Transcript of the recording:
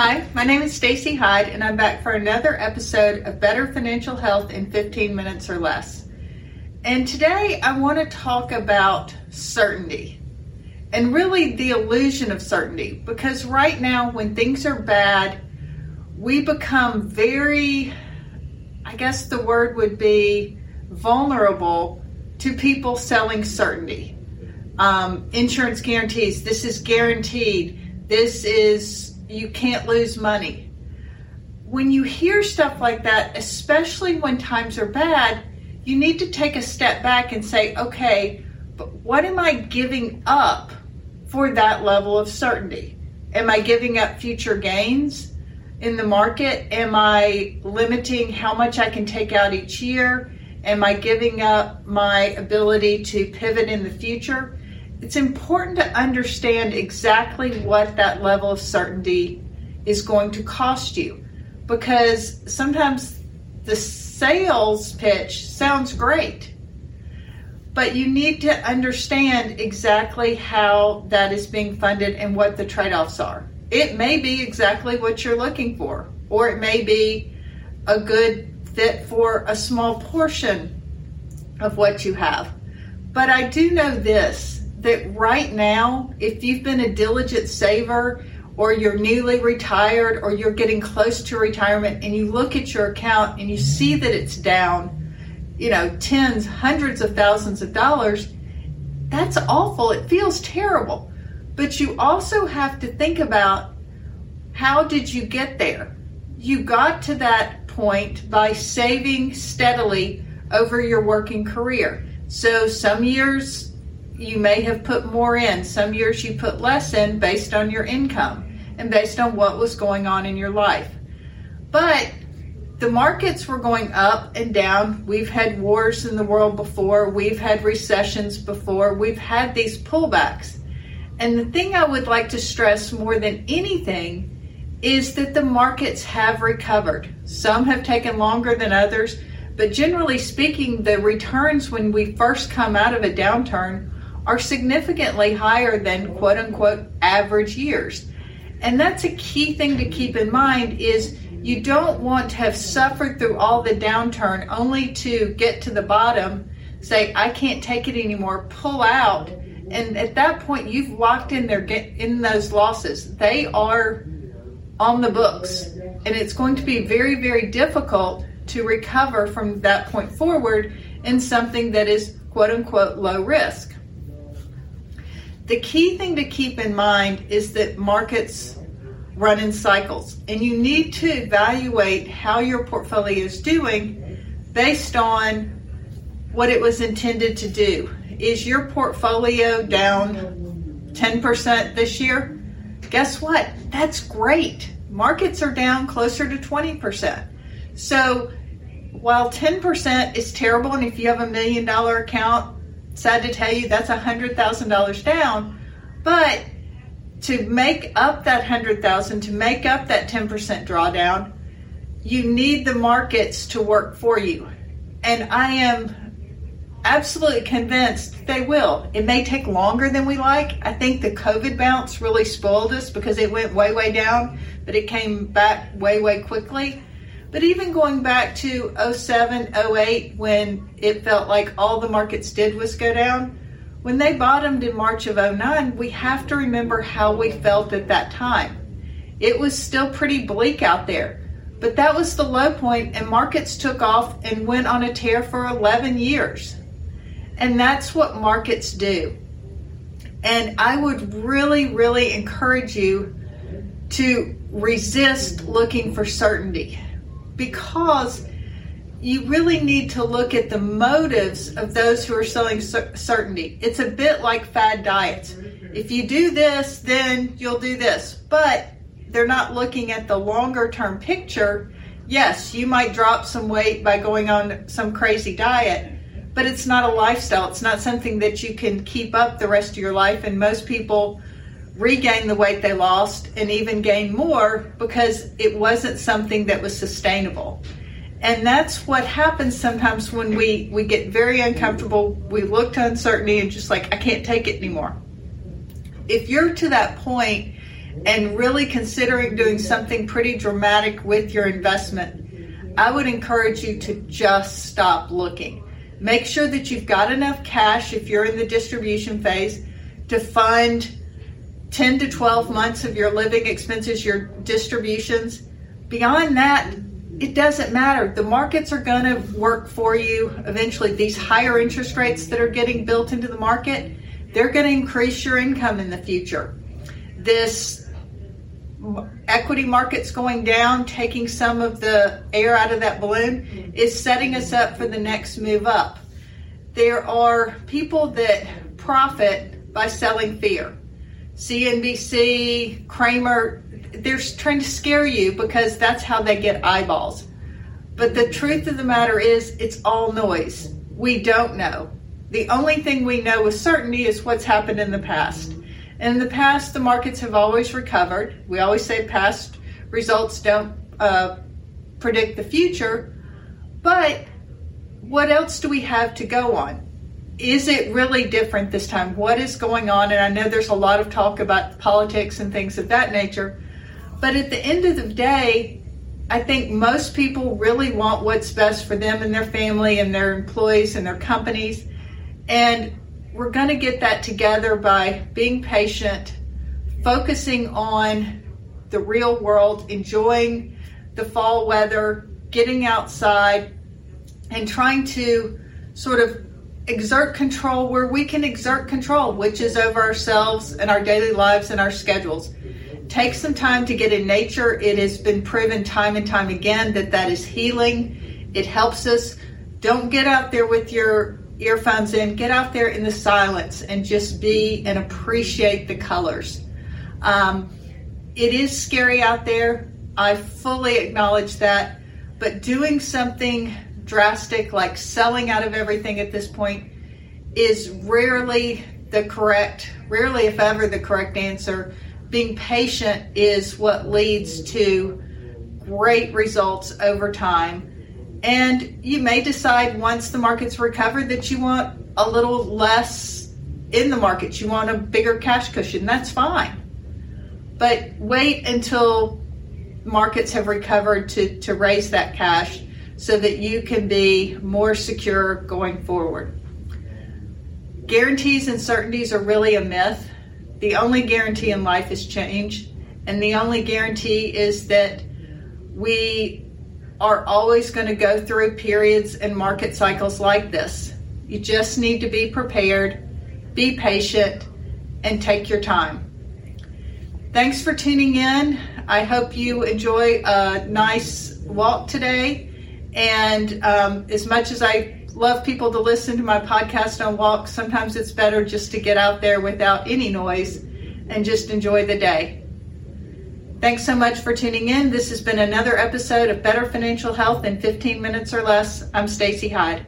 Hi, my name is Stacy Hyde, and I'm back for another episode of Better Financial Health in 15 minutes or less. And today I want to talk about certainty and really the illusion of certainty because right now, when things are bad, we become very, I guess the word would be vulnerable to people selling certainty. Um, insurance guarantees, this is guaranteed, this is you can't lose money. When you hear stuff like that, especially when times are bad, you need to take a step back and say, okay, but what am I giving up for that level of certainty? Am I giving up future gains in the market? Am I limiting how much I can take out each year? Am I giving up my ability to pivot in the future? It's important to understand exactly what that level of certainty is going to cost you. Because sometimes the sales pitch sounds great but you need to understand exactly how that is being funded and what the trade-offs are. It may be exactly what you're looking for or it may be a good fit for a small portion of what you have. But i do know this that right now, if you've been a diligent saver or you're newly retired or you're getting close to retirement and you look at your account and you see that it's down, you know, tens, hundreds of thousands of dollars, that's awful. It feels terrible. But you also have to think about how did you get there? You got to that point by saving steadily over your working career. So some years you may have put more in. Some years you put less in based on your income and based on what was going on in your life. But the markets were going up and down. We've had wars in the world before, we've had recessions before, we've had these pullbacks. And the thing I would like to stress more than anything is that the markets have recovered. Some have taken longer than others, but generally speaking, the returns when we first come out of a downturn are significantly higher than quote unquote average years. And that's a key thing to keep in mind is you don't want to have suffered through all the downturn only to get to the bottom, say I can't take it anymore, pull out, and at that point you've locked in their in those losses. They are on the books, and it's going to be very very difficult to recover from that point forward in something that is quote unquote low risk. The key thing to keep in mind is that markets run in cycles, and you need to evaluate how your portfolio is doing based on what it was intended to do. Is your portfolio down 10% this year? Guess what? That's great. Markets are down closer to 20%. So while 10% is terrible, and if you have a million dollar account, sad to tell you that's a hundred thousand dollars down. But to make up that hundred thousand to make up that 10% drawdown you need the markets to work for you. And i am absolutely convinced they will. It may take longer than we like. I think the covid bounce really spoiled us because it went way way down but it came back way way quickly but even going back to 07, 08, when it felt like all the markets did was go down, when they bottomed in March of 09, we have to remember how we felt at that time. It was still pretty bleak out there, but that was the low point, and markets took off and went on a tear for 11 years. And that's what markets do. And I would really, really encourage you to resist looking for certainty because you really need to look at the motives of those who are selling certainty. It's a bit like fad diets. If you do this, then you'll do this. But they're not looking at the longer term picture. Yes, you might drop some weight by going on some crazy diet, but it's not a lifestyle. It's not something that you can keep up the rest of your life. And most people regain the weight they lost and even gain more because it wasn't something that was sustainable. And that's what happens sometimes when we, we get very uncomfortable, we look to uncertainty and just like, I can't take it anymore. If you're to that point and really considering doing something pretty dramatic with your investment, I would encourage you to just stop looking. Make sure that you've got enough cash if you're in the distribution phase to fund 10 to 12 months of your living expenses, your distributions. Beyond that, it doesn't matter. The markets are going to work for you eventually. These higher interest rates that are getting built into the market, they're going to increase your income in the future. This equity markets going down, taking some of the air out of that balloon, is setting us up for the next move up. There are people that profit by selling fear. CNBC, Cramer, they're trying to scare you because that's how they get eyeballs. But the truth of the matter is, it's all noise. We don't know. The only thing we know with certainty is what's happened in the past. In the past, the markets have always recovered. We always say past results don't uh, predict the future. But what else do we have to go on? Is it really different this time? What is going on? And I know there's a lot of talk about politics and things of that nature. But at the end of the day, I think most people really want what's best for them and their family and their employees and their companies. And we're going to get that together by being patient, focusing on the real world, enjoying the fall weather, getting outside, and trying to sort of exert control where we can exert control, which is over ourselves and our daily lives and our schedules. Take some time to get in nature. It has been proven time and time again that that is healing. It helps us. Don't get out there with your earphones in. Get out there in the silence and just be and appreciate the colors. Um, it is scary out there. I fully acknowledge that. But doing something drastic like selling out of everything at this point is rarely the correct, rarely, if ever, the correct answer being patient is what leads to great results over time. And you may decide once the market's recovered that you want a little less in the market. You want a bigger cash cushion. That's fine. But wait until markets have recovered to, to raise that cash so that you can be more secure going forward. Guarantees and certainties are really a myth. The only guarantee in life is change, and the only guarantee is that we are always going to go through periods and market cycles like this. You just need to be prepared, be patient, and take your time. Thanks for tuning in. I hope you enjoy a nice walk today. And um, as much as I love people to listen to my podcast on walks. Sometimes it's better just to get out there without any noise and just enjoy the day. Thanks so much for tuning in. This has been another episode of Better Financial Health in 15 minutes or less. I'm Stacy Hyde.